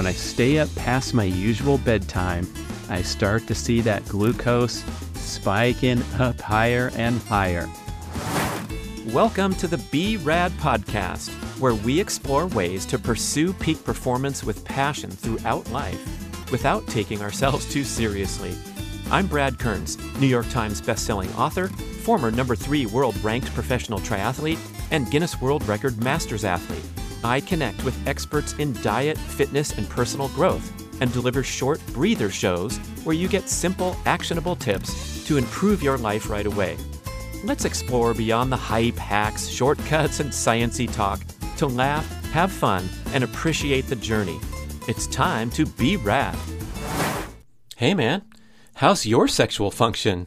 when I stay up past my usual bedtime, I start to see that glucose spiking up higher and higher. Welcome to the Be Rad podcast, where we explore ways to pursue peak performance with passion throughout life without taking ourselves too seriously. I'm Brad Kearns, New York Times bestselling author, former number three world ranked professional triathlete, and Guinness World Record Masters athlete. I connect with experts in diet, fitness, and personal growth and deliver short breather shows where you get simple, actionable tips to improve your life right away. Let's explore beyond the hype, hacks, shortcuts, and sciency talk to laugh, have fun, and appreciate the journey. It's time to be rad. Hey man, how's your sexual function?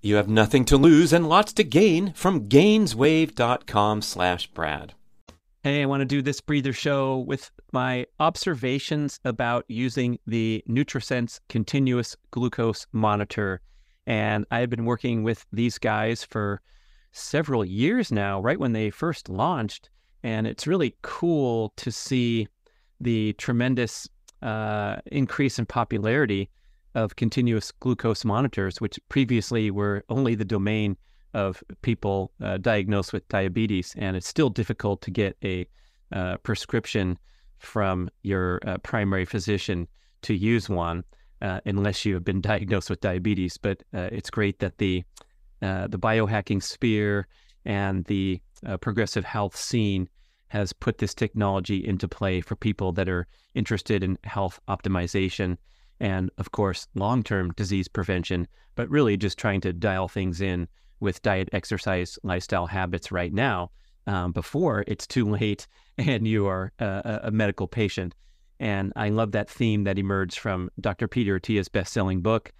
You have nothing to lose and lots to gain from gainswave.com slash Brad. Hey, I want to do this breather show with my observations about using the NutriSense continuous glucose monitor. And I've been working with these guys for several years now, right when they first launched. And it's really cool to see the tremendous uh, increase in popularity of continuous glucose monitors, which previously were only the domain of people uh, diagnosed with diabetes. And it's still difficult to get a uh, prescription from your uh, primary physician to use one uh, unless you have been diagnosed with diabetes. But uh, it's great that the uh, the biohacking sphere and the progressive health scene has put this technology into play for people that are interested in health optimization and of course long-term disease prevention, but really just trying to dial things in with diet, exercise, lifestyle habits right now um, before it's too late and you are a, a, medical patient. And I love that theme that emerged from Dr. Peter Attia's best-selling book.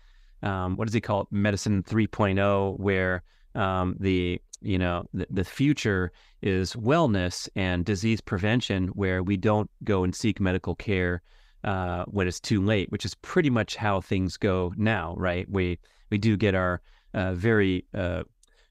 Um, what does he call it? Medicine 3.0, where um, the you know the, the future is wellness and disease prevention, where we don't go and seek medical care uh, when it's too late, which is pretty much how things go now, right? We we do get our uh, very uh,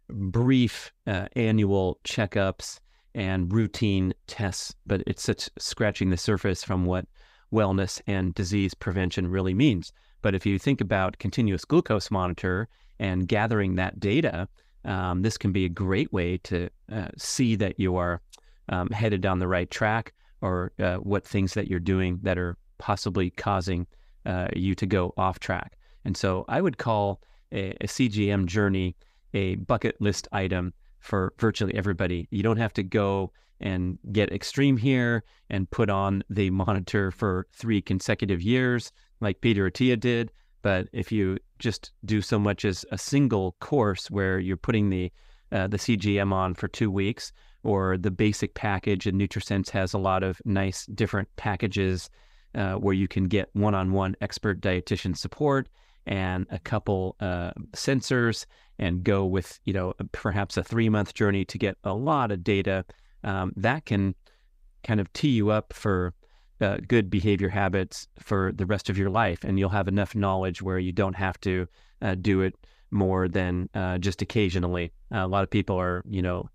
brief uh, annual checkups and routine tests, but it's such scratching the surface from what wellness and disease prevention really means. But if you think about continuous glucose monitor and gathering that data, um, this can be a great way to uh, see that you are um, headed down the right track or uh, what things that you're doing that are possibly causing uh, you to go off track. And so I would call a, a, CGM journey a bucket list item for virtually everybody. You don't have to go and get extreme here and put on the monitor for three consecutive years like Peter Attia did. But if you just do so much as a single course where you're putting the uh, the CGM on for two weeks, or the basic package, and NutriSense has a lot of nice different packages uh, where you can get one-on-one expert dietitian support and a couple uh, sensors, and go with you know perhaps a three-month journey to get a lot of data. Um, that can kind of tee you up for uh, good behavior habits for the rest of your life, and you'll have enough knowledge where you don't have to uh, do it more than uh, just occasionally. A lot of people are, you know,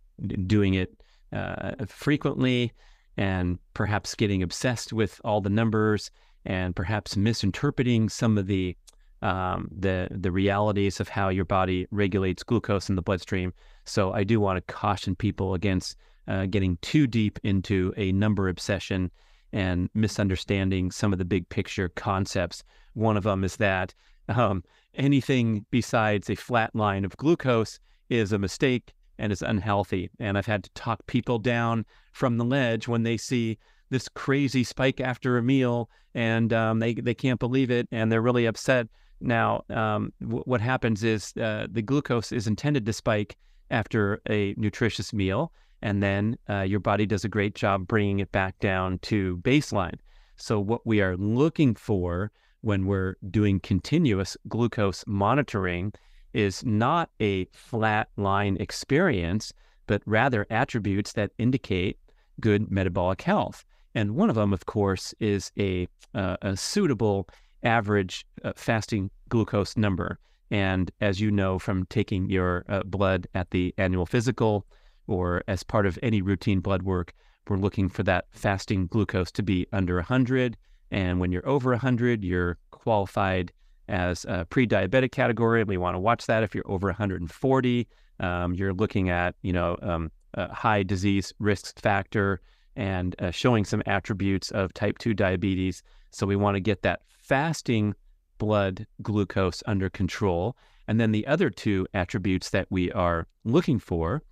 doing it uh, frequently and perhaps getting obsessed with all the numbers and perhaps misinterpreting some of the um, the the realities of how your body regulates glucose in the bloodstream. So I do want to caution people against uh, getting too deep into a number obsession and misunderstanding some of the big picture concepts. One of them is that um, anything besides a flat line of glucose is a mistake and is unhealthy. And I've had to talk people down from the ledge when they see this crazy spike after a meal and um, they, they can't believe it and they're really upset. Now, um, w- what happens is uh, the glucose is intended to spike after a nutritious meal and then uh, your body does a great job bringing it back down to baseline. So, what we are looking for when we're doing continuous glucose monitoring is not a flat line experience, but rather attributes that indicate good metabolic health. And one of them, of course, is a, uh, a suitable average uh, fasting glucose number. And as you know from taking your uh, blood at the annual physical, or as part of any routine blood work, we're looking for that fasting glucose to be under 100. And when you're over 100, you're qualified as a pre-diabetic category. We want to watch that. If you're over 140, um, you're looking at you know um, high disease risk factor and uh, showing some attributes of type 2 diabetes. So we want to get that fasting blood glucose under control. And then the other two attributes that we are looking for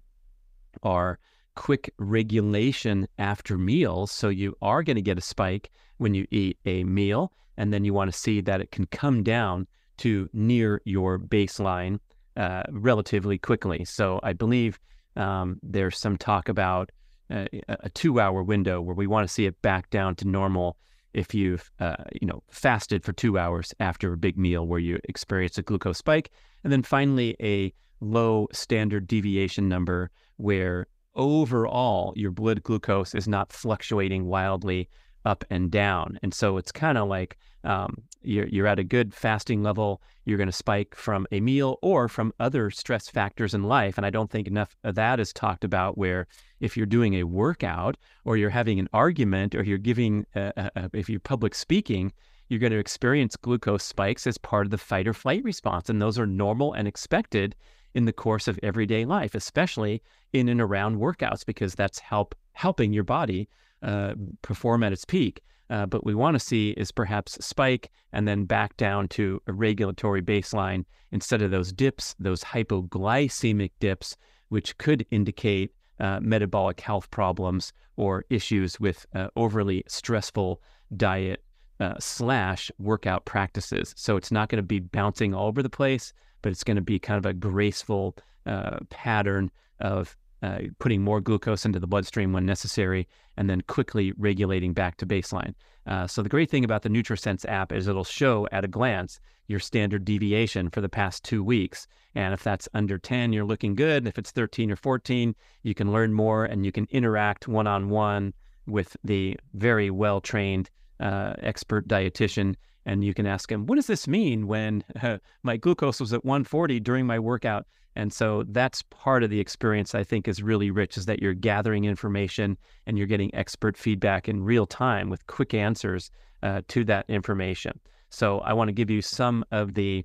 are quick regulation after meals. So you are going to get a spike when you eat a meal, and then you want to see that it can come down to near your baseline uh, relatively quickly. So I believe um, there's some talk about uh, a two-hour window where we want to see it back down to normal if you've uh, you know fasted for two hours after a big meal where you experience a glucose spike, and then finally a low standard deviation number where overall your blood glucose is not fluctuating wildly up and down. And so it's kind of like um, you're, you're at a good fasting level, you're going to spike from a meal or from other stress factors in life. And I don't think enough of that is talked about where if you're doing a workout or you're having an argument or you're giving, a, a, if you're public speaking, you're going to experience glucose spikes as part of the fight or flight response. And those are normal and expected in the course of everyday life, especially in and around workouts, because that's help helping your body uh, perform at its peak. Uh, but we want to see is perhaps spike and then back down to a regulatory baseline instead of those dips, those hypoglycemic dips, which could indicate uh, metabolic health problems or issues with uh, overly stressful diet uh, slash workout practices. So it's not going to be bouncing all over the place but it's going to be kind of a graceful uh, pattern of uh, putting more glucose into the bloodstream when necessary and then quickly regulating back to baseline. Uh, so the great thing about the NutriSense app is it'll show at a glance your standard deviation for the past two weeks. And if that's under 10, you're looking good. If it's 13 or 14, you can learn more and you can interact one on one with the very well trained uh, expert dietitian and you can ask him, what does this mean when uh, my glucose was at 140 during my workout? And so that's part of the experience I think is really rich is that you're gathering information and you're getting expert feedback in real time with quick answers uh, to that information. So I want to give you some of the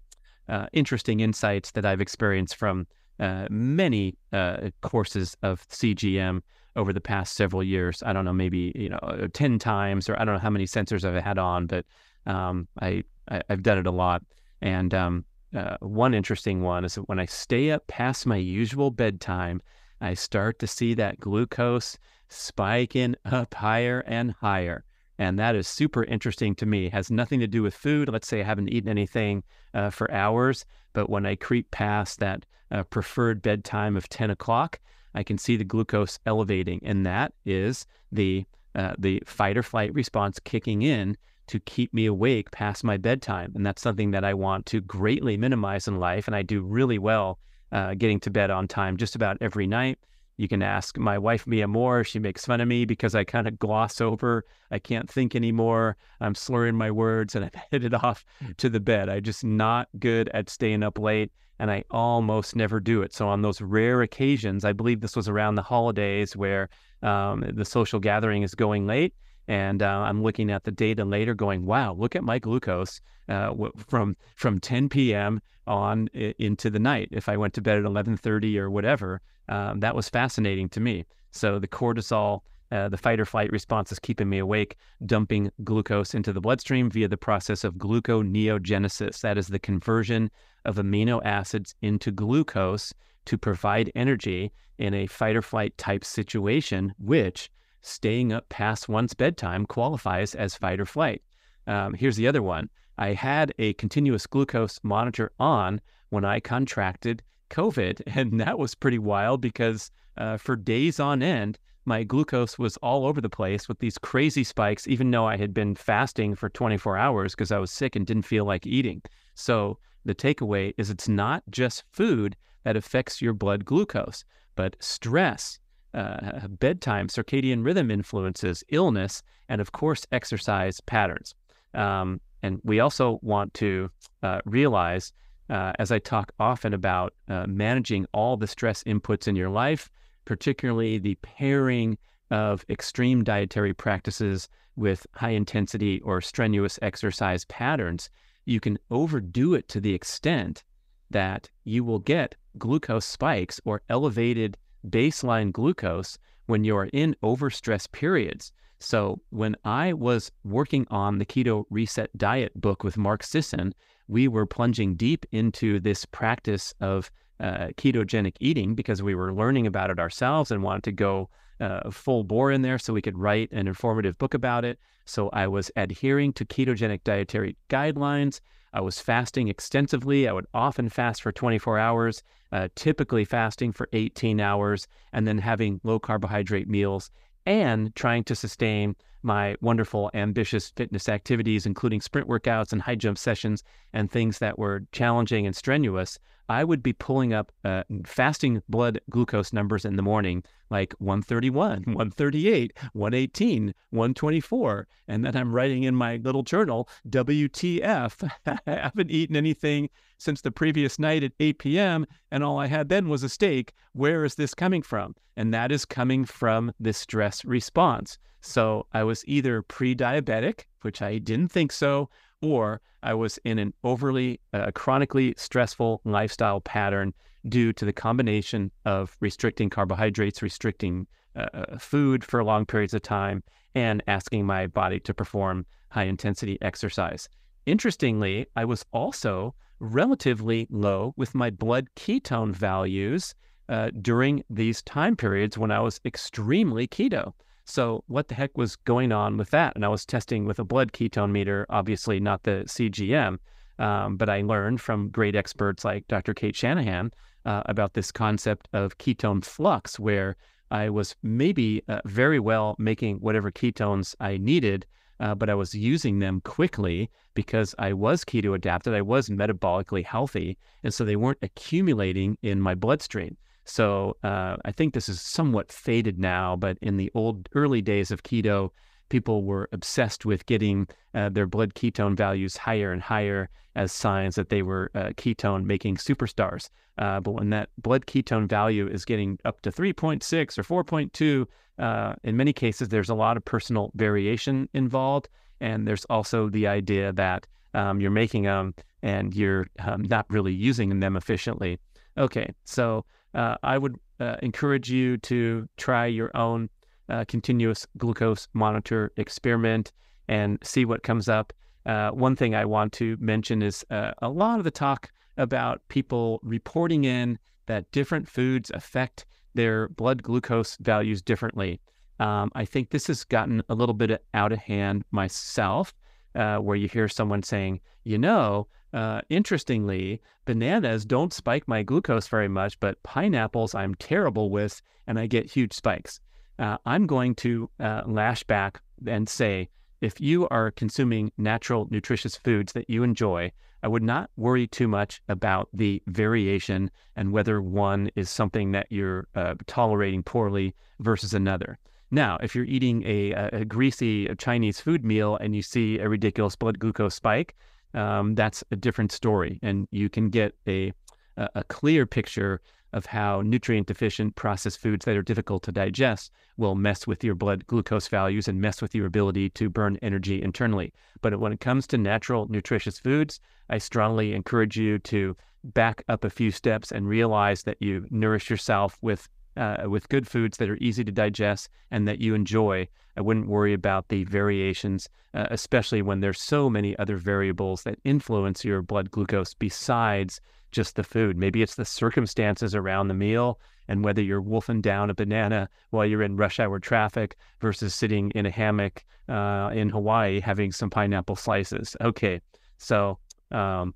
uh, interesting insights that I've experienced from uh, many uh, courses of CGM over the past several years. I don't know, maybe you know, ten times, or I don't know how many sensors I've had on, but um, I, I have done it a lot, and um, uh, one interesting one is that when I stay up past my usual bedtime, I start to see that glucose spiking up higher and higher. And that is super interesting to me. It has nothing to do with food. Let's say I haven't eaten anything uh, for hours, but when I creep past that uh, preferred bedtime of 10 o'clock, I can see the glucose elevating. And that is the, uh, the fight or flight response kicking in to keep me awake past my bedtime. And that's something that I want to greatly minimize in life. And I do really well uh, getting to bed on time just about every night. You can ask my wife Mia Moore. She makes fun of me because I kind of gloss over. I can't think anymore. I'm slurring my words and I'm headed off to the bed. I'm just not good at staying up late and I almost never do it. So on those rare occasions, I believe this was around the holidays where um, the social gathering is going late. And uh, I'm looking at the data later, going, "Wow, look at my glucose uh, from from 10 p.m. on into the night. If I went to bed at 11:30 or whatever, um, that was fascinating to me. So the cortisol, uh, the fight or flight response is keeping me awake, dumping glucose into the bloodstream via the process of gluconeogenesis. That is the conversion of amino acids into glucose to provide energy in a fight or flight type situation, which staying up past one's bedtime qualifies as fight or flight. Um, here's the other one. I had a continuous glucose monitor on when I contracted COVID. And that was pretty wild because uh, for days on end, my glucose was all over the place with these crazy spikes, even though I had been fasting for 24 hours because I was sick and didn't feel like eating. So the takeaway is it's not just food that affects your blood glucose, but stress, uh, bedtime, circadian rhythm influences, illness, and of course, exercise patterns. Um, and we also want to uh, realize uh, as I talk often about uh, managing all the stress inputs in your life, particularly the pairing of extreme dietary practices with high intensity or strenuous exercise patterns, you can overdo it to the extent that you will get glucose spikes or elevated baseline glucose when you are in overstress periods. So, when I was working on the Keto Reset Diet book with Mark Sisson, we were plunging deep into this practice of uh, ketogenic eating because we were learning about it ourselves and wanted to go uh, full bore in there so we could write an informative book about it. So I was adhering to ketogenic dietary guidelines. I was fasting extensively. I would often fast for 24 hours, uh, typically fasting for 18 hours, and then having low carbohydrate meals and trying to sustain my wonderful, ambitious fitness activities, including sprint workouts and high jump sessions and things that were challenging and strenuous, I would be pulling up uh, fasting blood glucose numbers in the morning, like 131, 138, 118, 124. And then I'm writing in my little journal, WTF, I haven't eaten anything since the previous night at 8 p.m. And all I had then was a steak. Where is this coming from? And that is coming from this stress response. So I was either pre diabetic, which I didn't think so, or I was in an overly, uh, chronically stressful lifestyle pattern due to the combination of restricting carbohydrates, restricting uh, uh, food for long periods of time, and asking my body to perform high intensity exercise. Interestingly, I was also relatively low with my blood ketone values uh, during these time periods when I was extremely keto. So, what the heck was going on with that? And I was testing with a blood ketone meter, obviously not the CGM, um, but I learned from great experts like Dr. Cate Shanahan uh, about this concept of ketone flux, where I was maybe uh, very well making whatever ketones I needed, uh, but I was using them quickly because I was keto adapted. I was metabolically healthy. And so they weren't accumulating in my bloodstream. So uh, I think this is somewhat faded now, but in the old early days of keto, people were obsessed with getting uh, their blood ketone values higher and higher as signs that they were uh, ketone making superstars. Uh, but when that blood ketone value is getting up to 3.6 or 4.2, uh, in many cases, there's a lot of personal variation involved. And there's also the idea that um, you're making them and you're um, not really using them efficiently. Okay, so uh, I would uh, encourage you to try your own uh, continuous glucose monitor experiment and see what comes up. Uh, one thing I want to mention is uh, a lot of the talk about people reporting in that different foods affect their blood glucose values differently. Um, I think this has gotten a little bit out of hand myself, uh, where you hear someone saying, you know, uh, interestingly, bananas don't spike my glucose very much, but pineapples I'm terrible with, and I get huge spikes. Uh, I'm going to uh, lash back and say, if you are consuming natural, nutritious foods that you enjoy, I would not worry too much about the variation and whether one is something that you're uh, tolerating poorly versus another. Now, if you're eating a, a, greasy Chinese food meal and you see a ridiculous blood glucose spike, um, that's a different story, and you can get a a clear picture of how nutrient deficient processed foods that are difficult to digest will mess with your blood glucose values and mess with your ability to burn energy internally. But when it comes to natural, nutritious foods, I strongly encourage you to back up a few steps and realize that you nourish yourself with uh, with good foods that are easy to digest and that you enjoy. I wouldn't worry about the variations, uh, especially when there's so many other variables that influence your blood glucose besides just the food. Maybe it's the circumstances around the meal and whether you're wolfing down a banana while you're in rush hour traffic versus sitting in a hammock uh, in Hawaii having some pineapple slices. Okay, so um,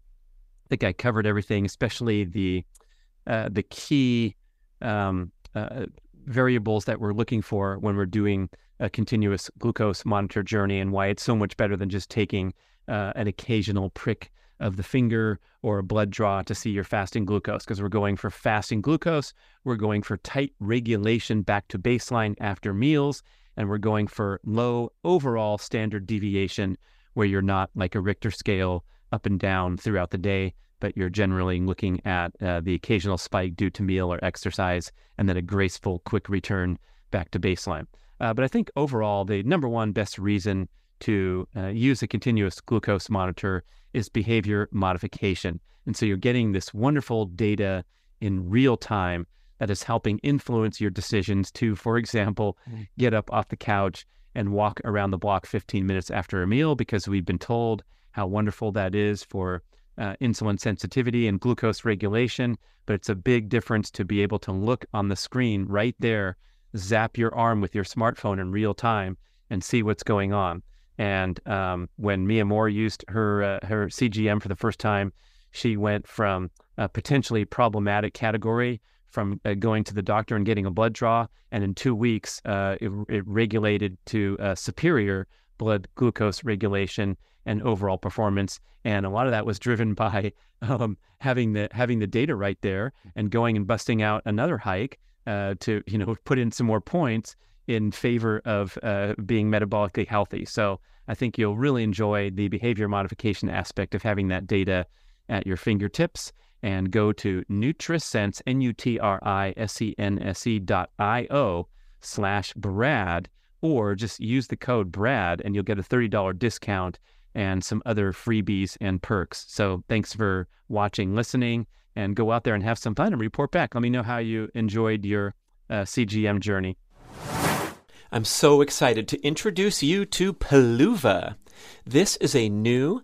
I think I covered everything, especially the uh, the key um, uh, variables that we're looking for when we're doing a continuous glucose monitor journey and why it's so much better than just taking uh, an occasional prick of the finger or a blood draw to see your fasting glucose. Because we're going for fasting glucose, we're going for tight regulation back to baseline after meals, and we're going for low overall standard deviation where you're not like a Richter scale up and down throughout the day but you're generally looking at uh, the occasional spike due to meal or exercise, and then a graceful, quick return back to baseline. Uh, but I think overall, the number one best reason to uh, use a continuous glucose monitor is behavior modification. And so you're getting this wonderful data in real time that is helping influence your decisions to, for example, mm. get up off the couch and walk around the block 15 minutes after a meal because we've been told how wonderful that is for uh, insulin sensitivity and glucose regulation, but it's a big difference to be able to look on the screen right there, zap your arm with your smartphone in real time, and see what's going on. And um, when Mia Moore used her uh, her CGM for the first time, she went from a potentially problematic category from uh, going to the doctor and getting a blood draw, and in two weeks, uh, it, it, regulated to superior blood glucose regulation and overall performance. And a lot of that was driven by um, having the having the data right there and going and busting out another hike uh, to you know put in some more points in favor of uh, being metabolically healthy. So I think you'll really enjoy the behavior modification aspect of having that data at your fingertips. And go to Nutrisense, N-U-T-R-I-S-E-N-S-E dot I-O slash Brad, or just use the code Brad and you'll get a $30 discount and some other freebies and perks. So thanks for watching, listening, and go out there and have some fun and report back. Let me know how you enjoyed your uh, CGM journey. I'm so excited to introduce you to Peluva. This is a new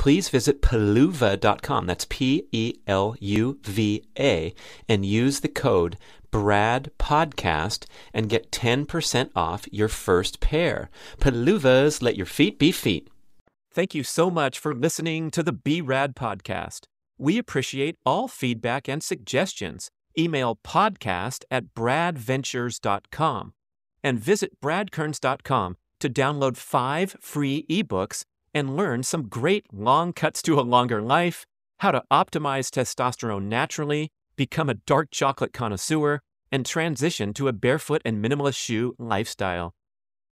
please visit peluva.com. That's P E L U V A and use the code Brad Podcast and get 10% off your first pair. Peluvas, let your feet be feet. Thank you so much for listening to the B Rad Podcast. We appreciate all feedback and suggestions. Email podcast at bradventures.com and visit bradkearns.com to download five free ebooks and learn some great long cuts to a longer life, how to optimize testosterone naturally, become a dark chocolate connoisseur, and transition to a barefoot and minimalist shoe lifestyle.